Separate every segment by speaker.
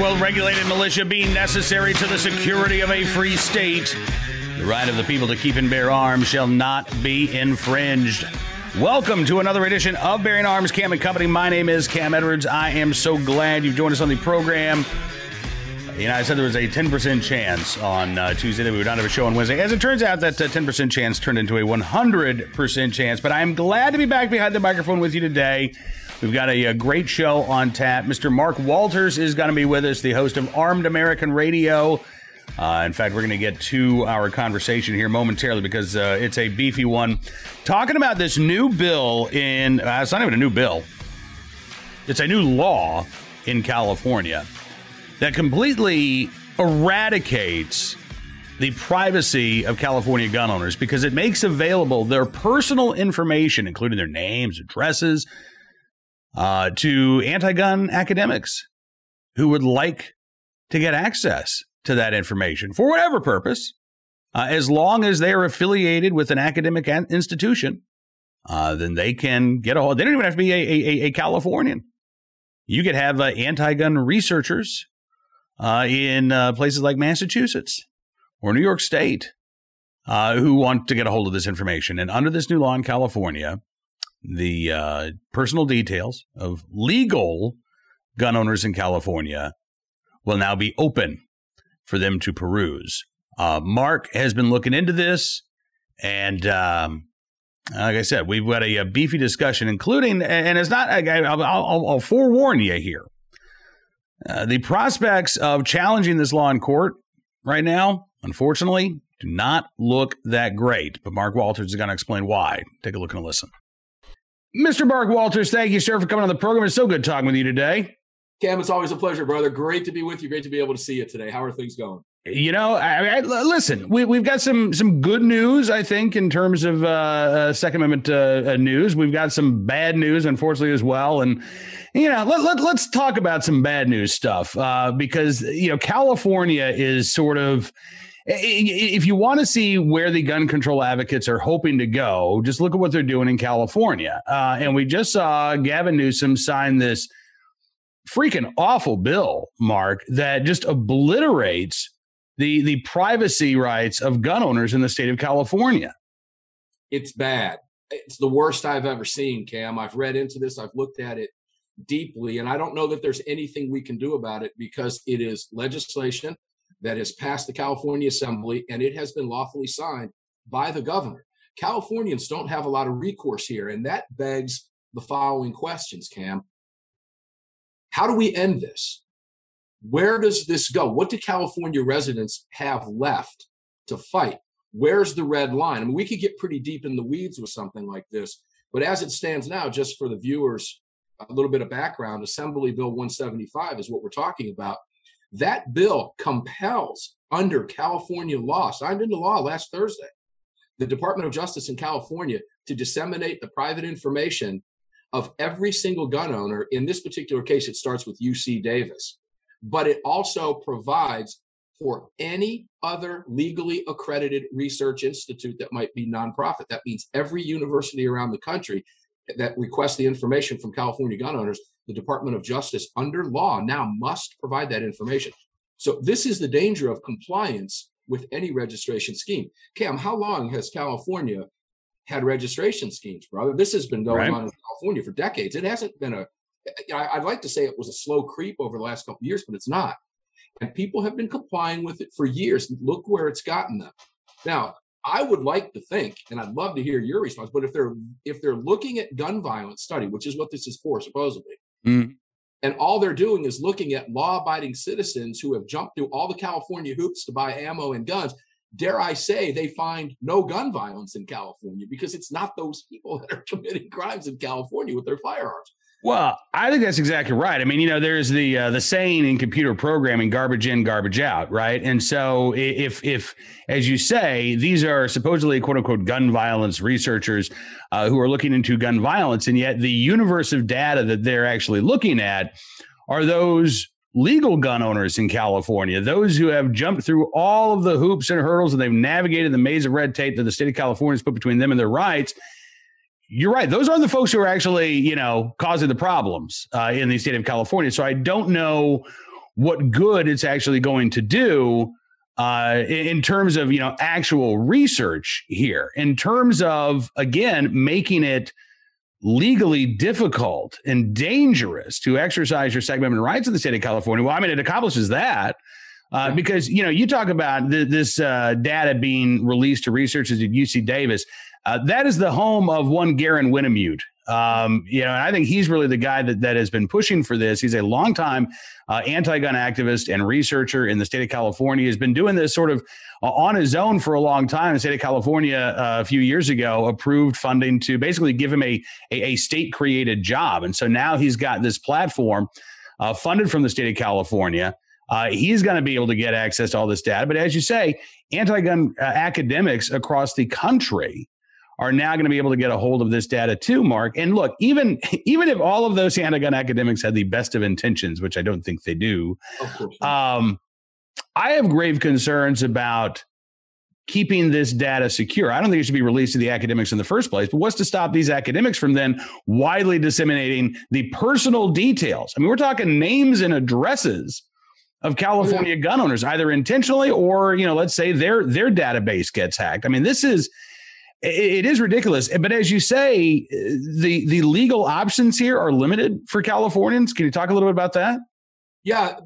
Speaker 1: well regulated militia being necessary to the security of a free state, the right of the people to keep and bear arms shall not be infringed. Welcome to another edition of Bearing Arms Cam and Company. My name is Cam Edwards. I am so glad you've joined us on the program. You know, I said there was a 10% chance on uh, Tuesday that we would not have a show on Wednesday. As it turns out, that uh, 10% chance turned into a 100% chance. But I am glad to be back behind the microphone with you today. We've got a, a great show on tap. Mr. Mark Walters is going to be with us, the host of Armed American Radio. Uh, in fact, we're going to get to our conversation here momentarily because uh, it's a beefy one. Talking about this new bill in, uh, it's not even a new bill, it's a new law in California that completely eradicates the privacy of California gun owners because it makes available their personal information, including their names, addresses, uh, to anti gun academics who would like to get access to that information for whatever purpose, uh, as long as they are affiliated with an academic an- institution, uh, then they can get a hold. They don't even have to be a, a, a Californian. You could have uh, anti gun researchers uh, in uh, places like Massachusetts or New York State uh, who want to get a hold of this information. And under this new law in California, the personal details of legal gun owners in California will now be open for them to peruse. Uh, Mark has been looking into this, and um, like I said, we've got a, a beefy discussion, including, and it's not, I, will I'll forewarn you here. Uh, the prospects of challenging this law in court right now, unfortunately, do not look that great. But Mark Walters is going to explain why. Take a look and a listen. Mr. Mark Walters, thank you, sir, for coming on the program. It's so good talking with you today.
Speaker 2: Cam, it's always a pleasure, brother. Great to be with you. Great to be able to see you today. How are things going?
Speaker 1: You know, I, I, listen. We, have got some some good news, I think, in terms of uh, uh, Second Amendment uh, uh, news. We've got some bad news, unfortunately, as well. And you know, let, let us talk about some bad news stuff uh, because you know California is sort of. If you want to see where the gun control advocates are hoping to go, just look at what they're doing in California. Uh, and we just saw Gavin Newsom sign this freaking awful bill, Mark, that just obliterates the the privacy rights of gun owners in the state of California.
Speaker 2: It's bad. It's the worst I've ever seen, Cam. I've read into this, I've looked at it deeply, and I don't know that there's anything we can do about it because it is legislation that has passed the California Assembly and it has been lawfully signed by the governor. Californians don't have a lot of recourse here, and that begs the following questions, Cam. How do we end this? Where does this go? What do California residents have left to fight? Where's the red line? I mean, we could get pretty deep in the weeds with something like this, but as it stands now, just for the viewers, a little bit of background Assembly Bill 175 is what we're talking about. That bill compels, under California law, signed into law last Thursday, the Department of Justice in California to disseminate the private information of every single gun owner. In this particular case, it starts with UC Davis, but it also provides for any other legally accredited research institute that might be nonprofit. That means every university around the country that requests the information from California gun owners, the Department of Justice, under law, now must provide that information. So, this is the danger of compliance with any registration scheme. Cam, how long has California had registration schemes, brother. This has been going right. on in California for decades. It hasn't been a. I'd like to say it was a slow creep over the last couple years, but it's not. And people have been complying with it for years. Look where it's gotten them. Now, I would like to think, and I'd love to hear your response, but if they're if they're looking at gun violence study, which is what this is for, supposedly, mm. and all they're doing is looking at law-abiding citizens who have jumped through all the California hoops to buy ammo and guns, dare I say, they find no gun violence in California because it's not those people that are committing crimes in California with their firearms.
Speaker 1: Well, I think that's exactly right. I mean, you know, there's the uh, the saying in computer programming: garbage in, garbage out, right? And so, if if as you say, these are supposedly quote unquote gun violence researchers uh, who are looking into gun violence, and yet the universe of data that they're actually looking at are those legal gun owners in California, those who have jumped through all of the hoops and hurdles and they've navigated the maze of red tape that the state of California has put between them and their rights. You're right. Those are the folks who are actually, you know, causing the problems uh, in the state of California. So I don't know what good it's actually going to do uh, in terms of you know actual research here. In terms of again making it legally difficult and dangerous to exercise your Second Amendment rights in the state of California. Well, I mean, it accomplishes that. Uh, because you know you talk about th- this uh, data being released to researchers at UC Davis, uh, that is the home of one Garen Wintemute. Um, you know, and I think he's really the guy that, that has been pushing for this. He's a longtime uh, anti-gun activist and researcher in the state of California. He's been doing this sort of uh, on his own for a long time. The state of California uh, a few years ago approved funding to basically give him a, a, a state-created job, and so now he's got this platform uh, funded from the state of California. Uh, he's going to be able to get access to all this data. But as you say, anti gun uh, academics across the country are now going to be able to get a hold of this data too, Mark. And look, even even if all of those anti-gun academics had the best of intentions, which I don't think they do, um, I have grave concerns about keeping this data secure. I don't think it should be released to the academics in the first place. But what's to stop these academics from then widely disseminating the personal details? I mean, we're talking names and addresses of California yeah. gun owners, either intentionally or, you know, let's say their their database gets hacked. I mean, this is it is ridiculous. But as you say, the the legal options here are limited for Californians. Can you talk a little bit about that?
Speaker 2: Yeah,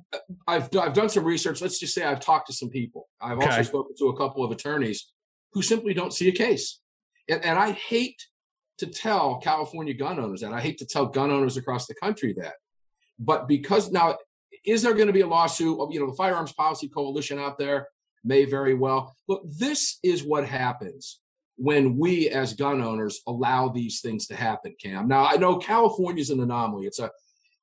Speaker 2: I've I've done some research. Let's just say I've talked to some people. I've okay. also spoken to a couple of attorneys who simply don't see a case, and, and I hate to tell California gun owners that. I hate to tell gun owners across the country that. But because now, is there going to be a lawsuit? You know, the Firearms Policy Coalition out there may very well. Look, this is what happens when we as gun owners allow these things to happen cam. Now i know california is an anomaly. It's a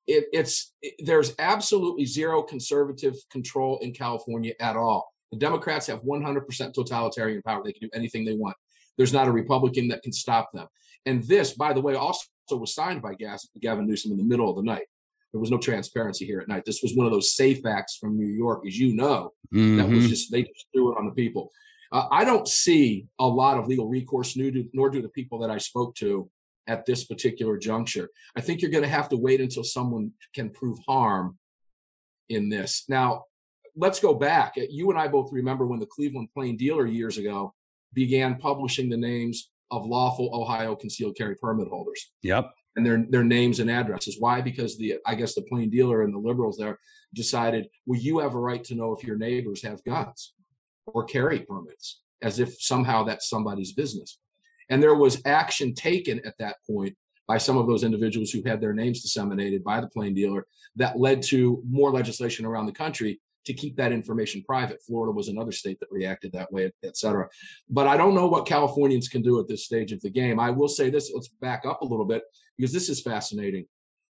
Speaker 2: it, it's it, there's absolutely zero conservative control in california at all. The democrats have 100% totalitarian power. They can do anything they want. There's not a republican that can stop them. And this by the way also was signed by gavin newsom in the middle of the night. There was no transparency here at night. This was one of those safe acts from new york as you know mm-hmm. that was mm-hmm. just they just threw it on the people uh, I don't see a lot of legal recourse, nor do, nor do the people that I spoke to at this particular juncture. I think you're going to have to wait until someone can prove harm in this. Now, let's go back. You and I both remember when the Cleveland Plain Dealer years ago began publishing the names of lawful Ohio concealed carry permit holders.
Speaker 1: Yep.
Speaker 2: And their their names and addresses. Why? Because the I guess the plain dealer and the liberals there decided, well, you have a right to know if your neighbors have guns or carry permits as if somehow that's somebody's business. And there was action taken at that point by some of those individuals who had their names disseminated by the Plain Dealer that led to more legislation around the country to keep that information private. Florida was another state that reacted that way, et cetera. But I don't know what Californians can do at this stage of the game. I will say this, let's back up a little bit because this is fascinating.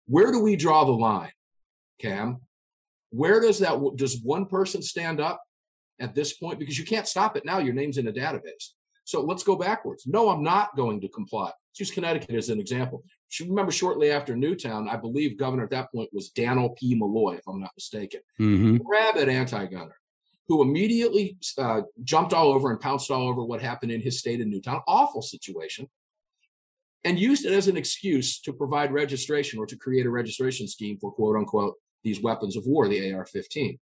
Speaker 2: Where do we draw the line, Cam? Where does that, does one person stand up at this point because you can't stop it now. Your name's in a database. So let's go backwards. No, I'm not going to comply. Let's use Connecticut as an example. You remember shortly after Newtown, I believe governor at that point was Dannel P. Malloy, if I'm not mistaken. Mm-hmm. Rabid anti-gunner who immediately uh, jumped all over and pounced all over what happened in his state in Newtown. Awful situation. And used it as an excuse to provide registration or to create a registration scheme for quote unquote these weapons of war, the AR 15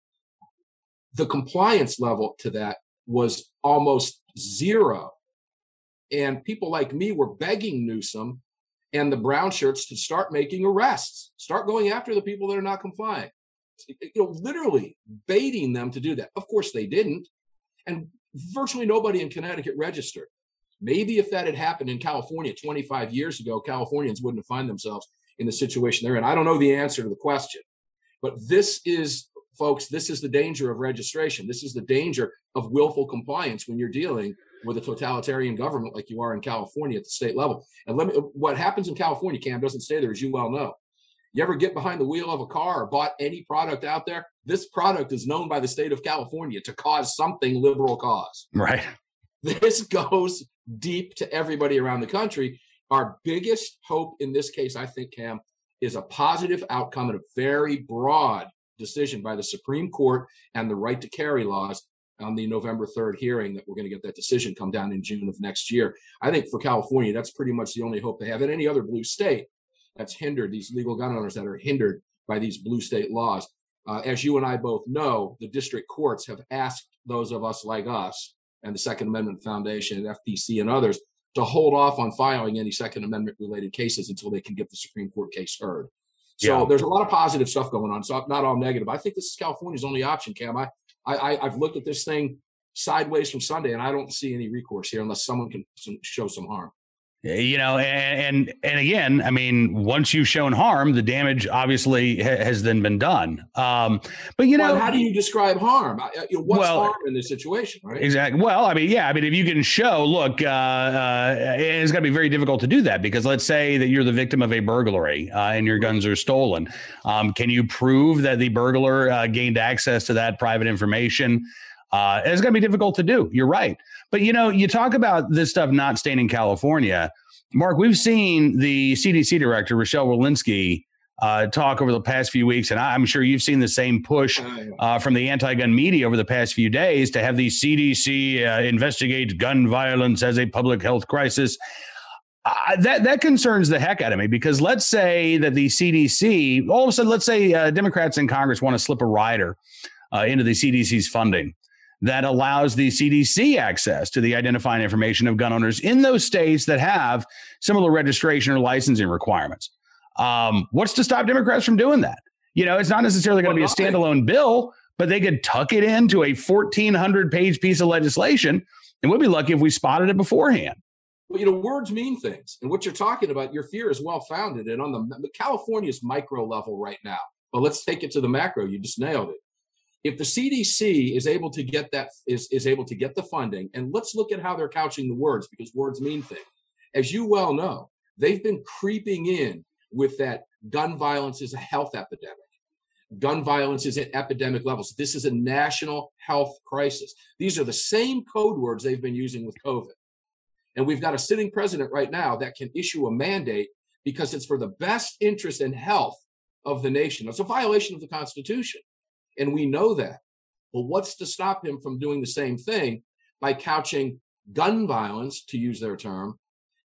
Speaker 2: the compliance level to that was almost zero. And people like me were begging Newsom and the brown shirts to start making arrests, start going after the people that are not complying. You know, literally baiting them to do that. Of course, they didn't. And virtually nobody in Connecticut registered. Maybe if that had happened in California 25 years ago, Californians wouldn't have found themselves in the situation they're in. I don't know the answer to the question, but this is folks, this is the danger of registration. This is the danger of willful compliance when you're dealing with a totalitarian government like you are in California at the state level. And let me, what happens in California, Cam, doesn't stay there, as you well know. You ever get behind the wheel of a car or bought any product out there? This product is known by the state of California to cause something liberal cause.
Speaker 1: Right.
Speaker 2: This goes deep to everybody around the country. Our biggest hope in this case, I think, Cam, is a positive outcome and a very broad decision by the Supreme Court and the right to carry laws on the November 3rd hearing that we're going to get that decision come down in June of next year. I think for California, that's pretty much the only hope they have. In any other blue state that's hindered, these legal gun owners that are hindered by these blue state laws, Uh, as you and I both know, the district courts have asked those of us like us and the Second Amendment Foundation, FPC, and others to hold off on filing any Second Amendment related cases until they can get the Supreme Court case heard. So yeah. there's a lot of positive stuff going on. So not all negative. I think this is California's only option, Cam. I, I I've looked at this thing sideways from Sunday, and I don't see any recourse here unless someone can show some harm
Speaker 1: you know and, and and again i mean once you've shown harm the damage obviously ha- has then been done. Um but you know
Speaker 2: well, how do you describe harm? What's well, harm in this situation right?
Speaker 1: Exactly well i mean yeah i mean if you can show look uh, uh it's going to be very difficult to do that because let's say that you're the victim of a burglary uh, and your guns are stolen. Um, can you prove that the burglar uh, gained access to that private information uh, it's going to be difficult to do. You're right. But you know, you talk about this stuff not staying in California. Mark, we've seen the CDC director, Rochelle Walensky, uh, talk over the past few weeks, and I'm sure you've seen the same push oh, uh, from the anti-gun media over the past few days to have the CDC uh, investigate gun violence as a public health crisis. Uh, that that concerns the heck out of me because let's say that the CDC, all of a sudden, let's say uh, Democrats in Congress want to slip a rider uh, into the CDC's funding that allows the CDC access to the identifying information of gun owners in those states that have similar registration or licensing requirements. Um, what's to stop Democrats from doing that? You know, it's not necessarily going to well, be a standalone bill, but they could tuck it into a 1,400 page piece of legislation. And we'd be lucky if we spotted it beforehand.
Speaker 2: Well, you know, words mean things. And what you're talking about, your fear is well founded. And on the California's micro level right now, but let's take it to the macro. You just nailed it if the CDC is able to get that is, is able to get the funding, and let's look at how they're couching the words because words mean things. As you well know, they've been creeping in with that gun violence is a health epidemic. Gun violence is at epidemic levels. This is a national health crisis. These are the same code words they've been using with COVID. And we've got a sitting president right now that can issue a mandate because it's for the best interest and health of the nation. It's a violation of the Constitution. And we know that. But what's to stop him from doing the same thing by couching gun violence, to use their term,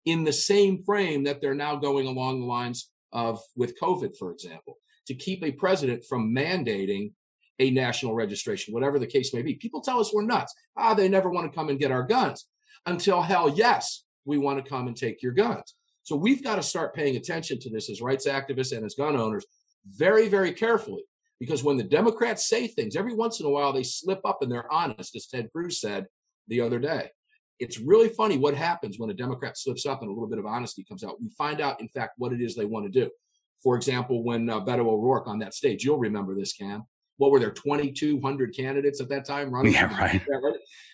Speaker 2: in the same frame that they're now going along the lines of with COVID, for example, to keep a president from mandating a national registration, whatever the case may be. People tell us we're nuts. Ah, they never want to come and get our guns until hell yes, we want to come and take your guns. So we've got to start paying attention to this as rights activists and as gun owners very, very carefully because when the Democrats say things, every once in a while they slip up and they're honest, as Ted Cruz said the other day. It's really funny what happens when a Democrat slips up and a little bit of honesty comes out. We find out, in fact, what it is they want to do. For example, when uh, Beto O'Rourke on that stage, you'll remember this, Cam. What were there, 2,200 candidates at that time running?
Speaker 1: Yeah, right.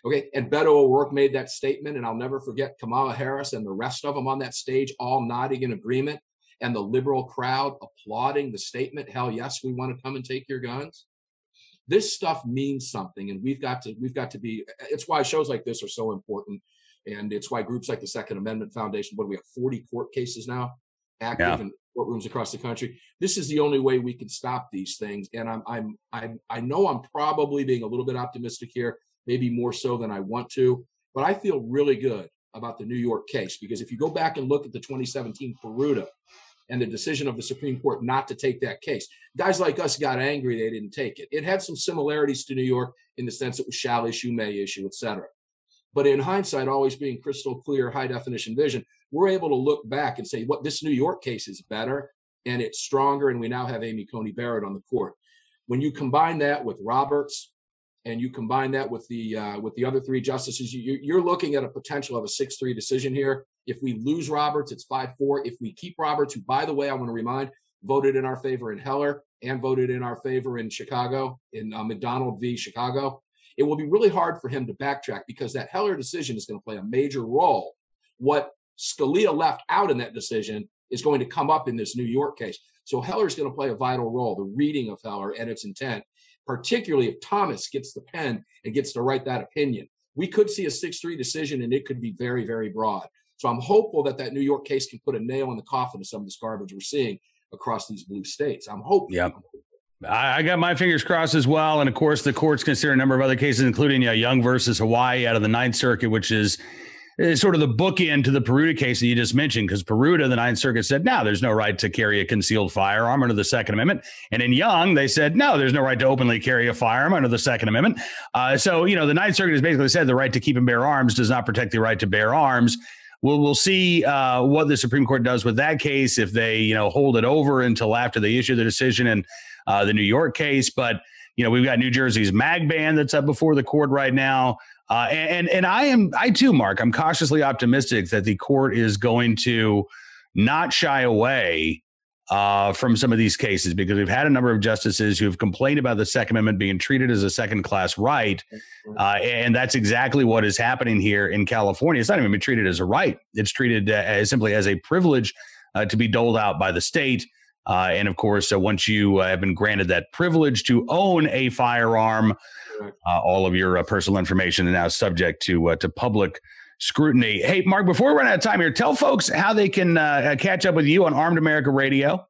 Speaker 2: Okay. And Beto O'Rourke made that statement, and I'll never forget Kamala Harris and the rest of them on that stage all nodding in agreement and the liberal crowd applauding the statement, hell yes, we want to come and take your guns. This stuff means something, and we've got to we've got to be. It's why shows like this are so important, and it's why groups like the Second Amendment Foundation. What do we have? Forty court cases now active yeah. in courtrooms across the country. This is the only way we can stop these things. And I'm I'm I'm I know I'm probably being a little bit optimistic here, maybe more so than I want to, but I feel really good about the New York case because if you go back and look at the 2017 Peruta and the decision of the Supreme Court not to take that case. Guys like us got angry they didn't take it. It had some similarities to New York in the sense it was shall issue, may issue, et cetera. But in hindsight, always being crystal clear, high definition vision, we're able to look back and say, what this New York case is better and it's stronger. And we now have Amy Coney Barrett on the court. When you combine that with Roberts and you combine that with the uh, with the other three justices, you, you're looking at a potential of a six three decision here. If we lose Roberts, it's five four. If we keep Roberts, who by the way, I want to remind, voted in our favor in Heller and voted in our favor in Chicago in uh, McDonald v. Chicago, it will be really hard for him to backtrack because that Heller decision is going to play a major role. What Scalia left out in that decision is going to come up in this New York case. So Heller is going to play a vital role, the reading of Heller and its intent particularly if Thomas gets the pen and gets to write that opinion. We could see a 6 3 decision and it could be very, very broad. So I'm hopeful that that New York case can put a nail in the coffin of some of this garbage we're seeing across these blue states. I'm hoping.
Speaker 1: Yep. I got my fingers crossed as well. And of course, the courts consider a number of other cases, including Young versus Hawaii out of the Ninth Circuit, which is uh, sort of the bookend to the Peruta case that you just mentioned, because Peruta, the Ninth Circuit said, no, there's no right to carry a concealed firearm under the Second Amendment. And in Young, they said, no, there's no right to openly carry a firearm under the Second Amendment. Uh, so, you know, the Ninth Circuit has basically said the right to keep and bear arms does not protect the right to bear arms. We'll, we'll see uh, what the Supreme Court does with that case if they, you know, hold it over until after they issue the decision in uh, the New York case. But, you know, we've got New Jersey's mag ban that's up before the court right now. Uh, and and I am I too, Mark. I'm cautiously optimistic that the court is going to not shy away uh, from some of these cases because we've had a number of justices who have complained about the Second Amendment being treated as a second class right, uh, and that's exactly what is happening here in California. It's not even been treated as a right; it's treated uh, as simply as a privilege uh, to be doled out by the state. Uh, and of course, once you have been granted that privilege to own a firearm uh, all of your uh, personal information is now subject to uh, to public scrutiny. Hey, Mark, before we run out of time here, tell folks how they can uh, catch up with you on Armed America Radio.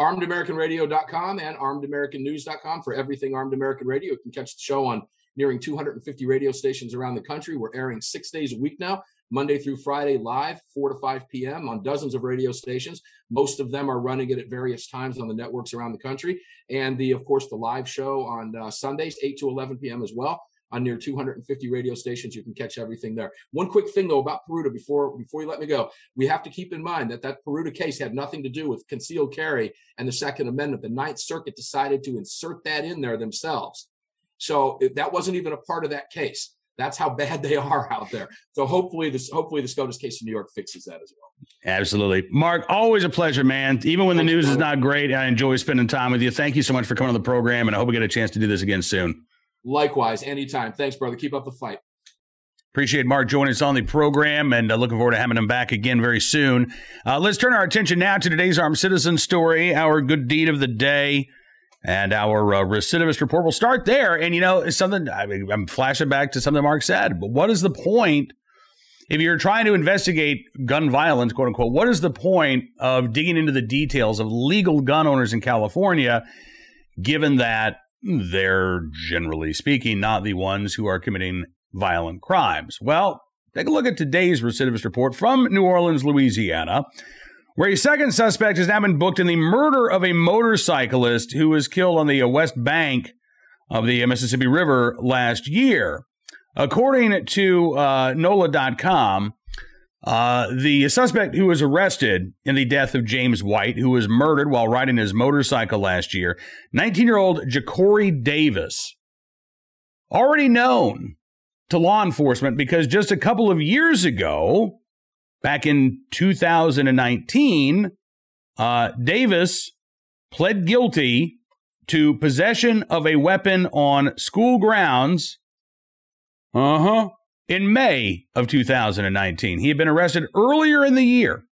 Speaker 2: ArmedAmericanRadio.com and ArmedAmericanNews.com for everything Armed American Radio. You can catch the show on nearing 250 radio stations around the country. We're airing six days a week now. Monday through Friday live, 4 to 5 p.m. on dozens of radio stations. Most of them are running it at various times on the networks around the country. And the, of course, the live show on uh, Sundays, 8 to 11 p.m. as well on near 250 radio stations. You can catch everything there. One quick thing though about Peruta before before you let me go, we have to keep in mind that that Peruta case had nothing to do with concealed carry and the Second Amendment. The Ninth Circuit decided to insert that in there themselves, so that wasn't even a part of that case. That's how bad they are out there. So hopefully this hopefully the SCOTUS case in New York fixes that as well.
Speaker 1: Absolutely. Mark, always a pleasure, man. Even when the news is not great, I enjoy spending time with you. Thank you so much for coming on the program, and I hope we get a chance to do this again soon.
Speaker 2: Likewise, anytime. Thanks, brother. Keep up the fight.
Speaker 1: Appreciate Mark joining us on the program and uh, looking forward to having him back again very soon. Uh, let's turn our attention now to today's armed citizen story, our good deed of the day and our uh, recidivist report. We'll start there. And, you know, something I mean, I'm flashing back to something Mark said, but what is the point? If you're trying to investigate gun violence, quote unquote, what is the point of digging into the details of legal gun owners in California, given that they're generally speaking not the ones who are committing violent crimes? Well, take a look at today's recidivist report from New Orleans, Louisiana where a second suspect has now been booked in the murder of a motorcyclist who was killed on the west bank of the Mississippi River last year. According to uh, NOLA.com, uh, the suspect who was arrested in the death of James White, who was murdered while riding his motorcycle last year, 19 year old Jacory Davis, already known to law enforcement because just a couple of years ago, Back in 2019, uh, Davis pled guilty to possession of a weapon on school grounds. Uh huh. In May of 2019, he had been arrested earlier in the year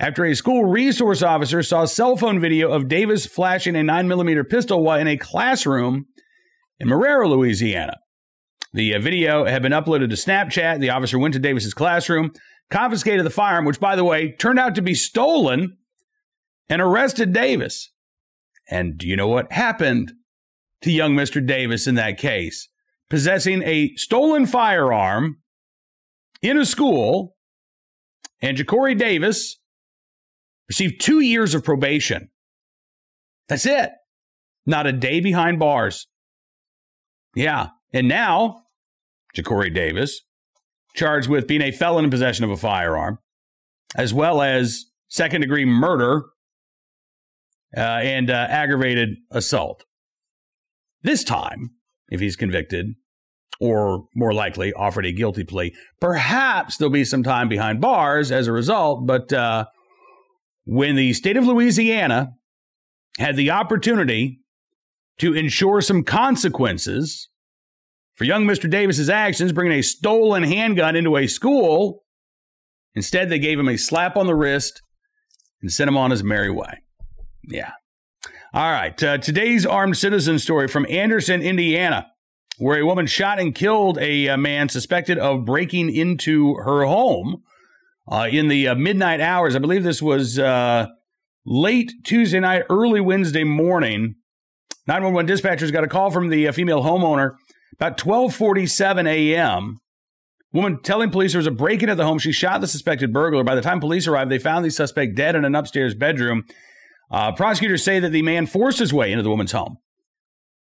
Speaker 1: after a school resource officer saw cell phone video of Davis flashing a 9mm pistol while in a classroom in Marrero, Louisiana. The uh, video had been uploaded to Snapchat. The officer went to Davis's classroom, confiscated the firearm, which, by the way, turned out to be stolen, and arrested Davis. And do you know what happened to young Mr. Davis in that case? Possessing a stolen firearm in a school, and Jacory Davis received two years of probation. That's it. Not a day behind bars. Yeah. And now, Jacory Davis charged with being a felon in possession of a firearm, as well as second degree murder uh, and uh, aggravated assault. This time, if he's convicted, or more likely offered a guilty plea, perhaps there'll be some time behind bars as a result. But uh, when the state of Louisiana had the opportunity to ensure some consequences for young Mr. Davis's actions, bringing a stolen handgun into a school. Instead, they gave him a slap on the wrist and sent him on his merry way. Yeah. All right. Uh, today's armed citizen story from Anderson, Indiana, where a woman shot and killed a, a uh, man suspected of breaking into her home uh, in the uh, midnight hours. I believe this was uh, late Tuesday night, early Wednesday morning. 911 dispatchers got a call from the uh, female homeowner about 12:47 a.m. Woman telling police there was a break in at the home. She shot the suspected burglar. By the time police arrived, they found the suspect dead in an upstairs bedroom. Uh, prosecutors say that the man forced his way into the woman's home.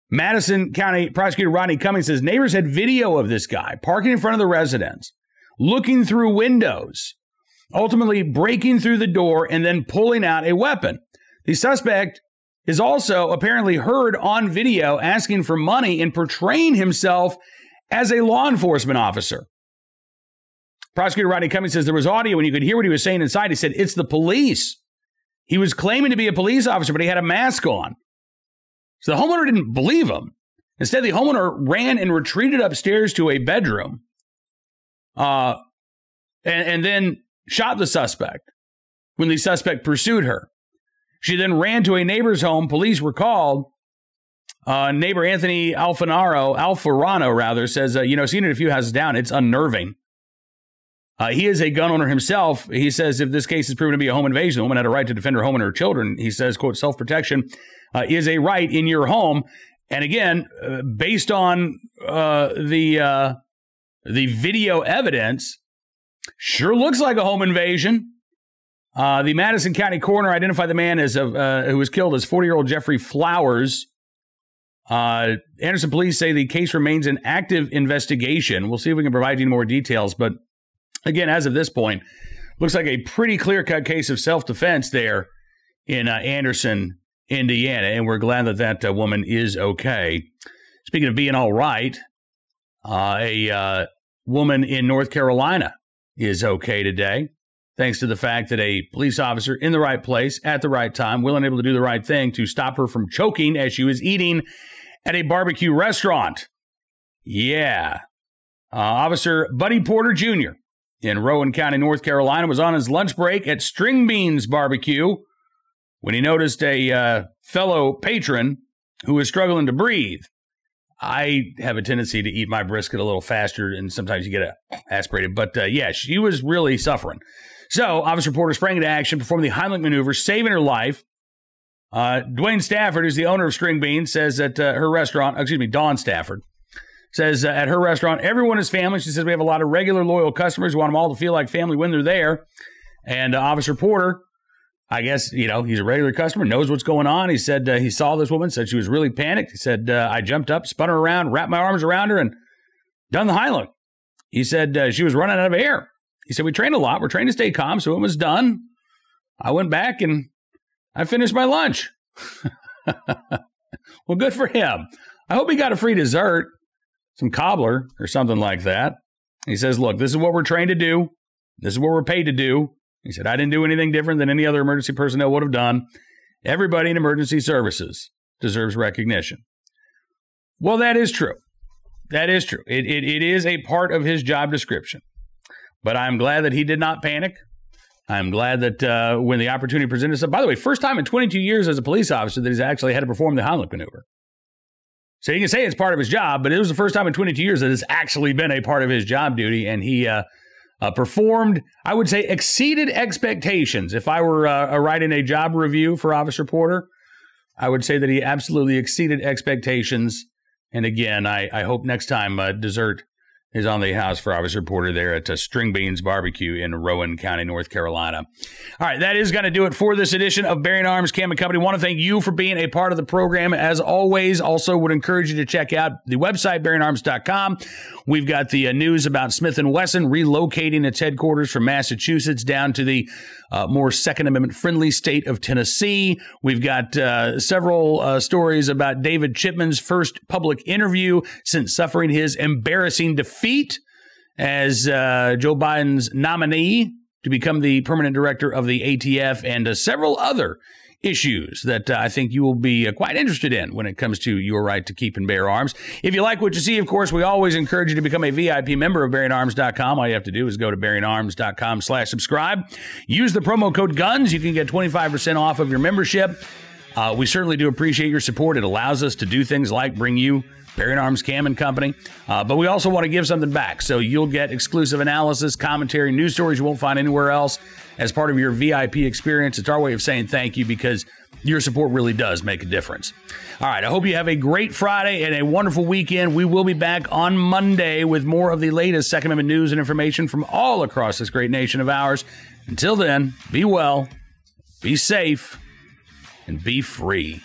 Speaker 1: Madison County Prosecutor Rodney Cummings says neighbors had video of this guy parking in front of the residence, looking through windows, ultimately breaking through the door and then pulling out a weapon. The suspect is also apparently heard on video asking for money and portraying himself as a law enforcement officer. Prosecutor Rodney Cummings says there was audio and you could hear what he was saying inside. He said, It's the police. He was claiming to be a police officer, but he had a mask on. So the homeowner didn't believe him. Instead, the homeowner ran and retreated upstairs to a bedroom uh, and, and then shot the suspect when the suspect pursued her. She then ran to a neighbor's home. Police were called. Uh, neighbor Anthony Alfanaro, Alfarano rather, says, uh, you know, seen it a few houses down. It's unnerving. Uh, he is a gun owner himself. He says if this case is proven to be a home invasion, the woman had a right to defend her home and her children. He says, quote, self protection uh, is a right in your home. And again, uh, based on uh, the uh, the video evidence, sure looks like a home invasion. Uh, the Madison County coroner identified the man as a, who was killed as 40 year old Jeffrey Flowers. Anderson police say the case remains an active investigation. We'll see if we can provide you more details, but again, as of this point, looks like a pretty clear cut case of self defense there in uh, Anderson, Indiana. And we're glad that that uh, woman is okay. Speaking of being all right, uh, a uh, woman in North Carolina is okay today, thanks to the fact that a police officer in the right place at the right time, willing and able to do the right thing to stop her from choking as she was eating at a barbecue restaurant. Yeah. Uh, officer Buddy Porter Jr in Rowan County, North Carolina, was on his lunch break at String Beans Barbecue when he noticed a uh, fellow patron who was struggling to breathe. I have a tendency to eat my brisket a little faster, and sometimes you get it aspirated. But uh, yeah, she was really suffering. So, Officer Porter sprang into action, performed the Heimlich maneuver, saving her life. Uh, Dwayne Stafford, who's the owner of String Beans, says that uh, her restaurant, excuse me, Dawn Stafford, says uh, at her restaurant, everyone is family. She says we have a lot of regular loyal customers who want them all to feel like family when they're there. And uh, Officer Porter, I guess, you know, he's a regular customer, knows what's going on. He said uh, he saw this woman, said she was really panicked. He said, uh, I jumped up, spun her around, wrapped my arms around her, and done the Heimlich. He said uh, she was running out of air. He said, We trained a lot. We're trained to stay calm. So it was done. I went back and I finished my lunch. well, good for him. I hope he got a free dessert some cobbler or something like that. He says, Look, this is what we're trained to do. This is what we're paid to do. He said, I didn't do anything different than any other emergency personnel would have done. Everybody in emergency services deserves recognition. Well, that is true. That is true. It, it, it is a part of his job description. But I'm glad that he did not panic. I'm glad that uh, when the opportunity presented itself, by the way, first time in 22 years as a police officer that he's actually had to perform the Heimlich maneuver. So you can say it's part of his job, but it was the first time in 22 years that it's actually been a part of his job duty, and he uh, uh, performed, I would say, exceeded expectations. If I were uh, writing a job review for Officer Porter, I would say that he absolutely exceeded expectations. And again, I, I hope next time uh, dessert is on the house for Officer reporter there at uh, String Beans Barbecue in Rowan County, North Carolina. All right, that is going to do it for this edition of Bearing Arms Cam and Company. Want to thank you for being a part of the program. As always, also would encourage you to check out the website, bearingarms.com. We've got the uh, news about Smith & Wesson relocating its headquarters from Massachusetts down to the uh, more Second Amendment friendly state of Tennessee. We've got uh, several uh, stories about David Chipman's first public interview since suffering his embarrassing defeat as uh, Joe Biden's nominee to become the permanent director of the ATF and uh, several other issues that uh, I think you will be uh, quite interested in when it comes to your right to keep and bear arms. If you like what you see, of course, we always encourage you to become a VIP member of BearingArms.com. All you have to do is go to BearingArms.com slash subscribe. Use the promo code GUNS. You can get 25% off of your membership. Uh, we certainly do appreciate your support. It allows us to do things like bring you Bearing Arms Cam and Company. Uh, but we also want to give something back. So you'll get exclusive analysis, commentary, news stories you won't find anywhere else as part of your VIP experience. It's our way of saying thank you because your support really does make a difference. All right, I hope you have a great Friday and a wonderful weekend. We will be back on Monday with more of the latest Second Amendment news and information from all across this great nation of ours. Until then, be well, be safe, and be free.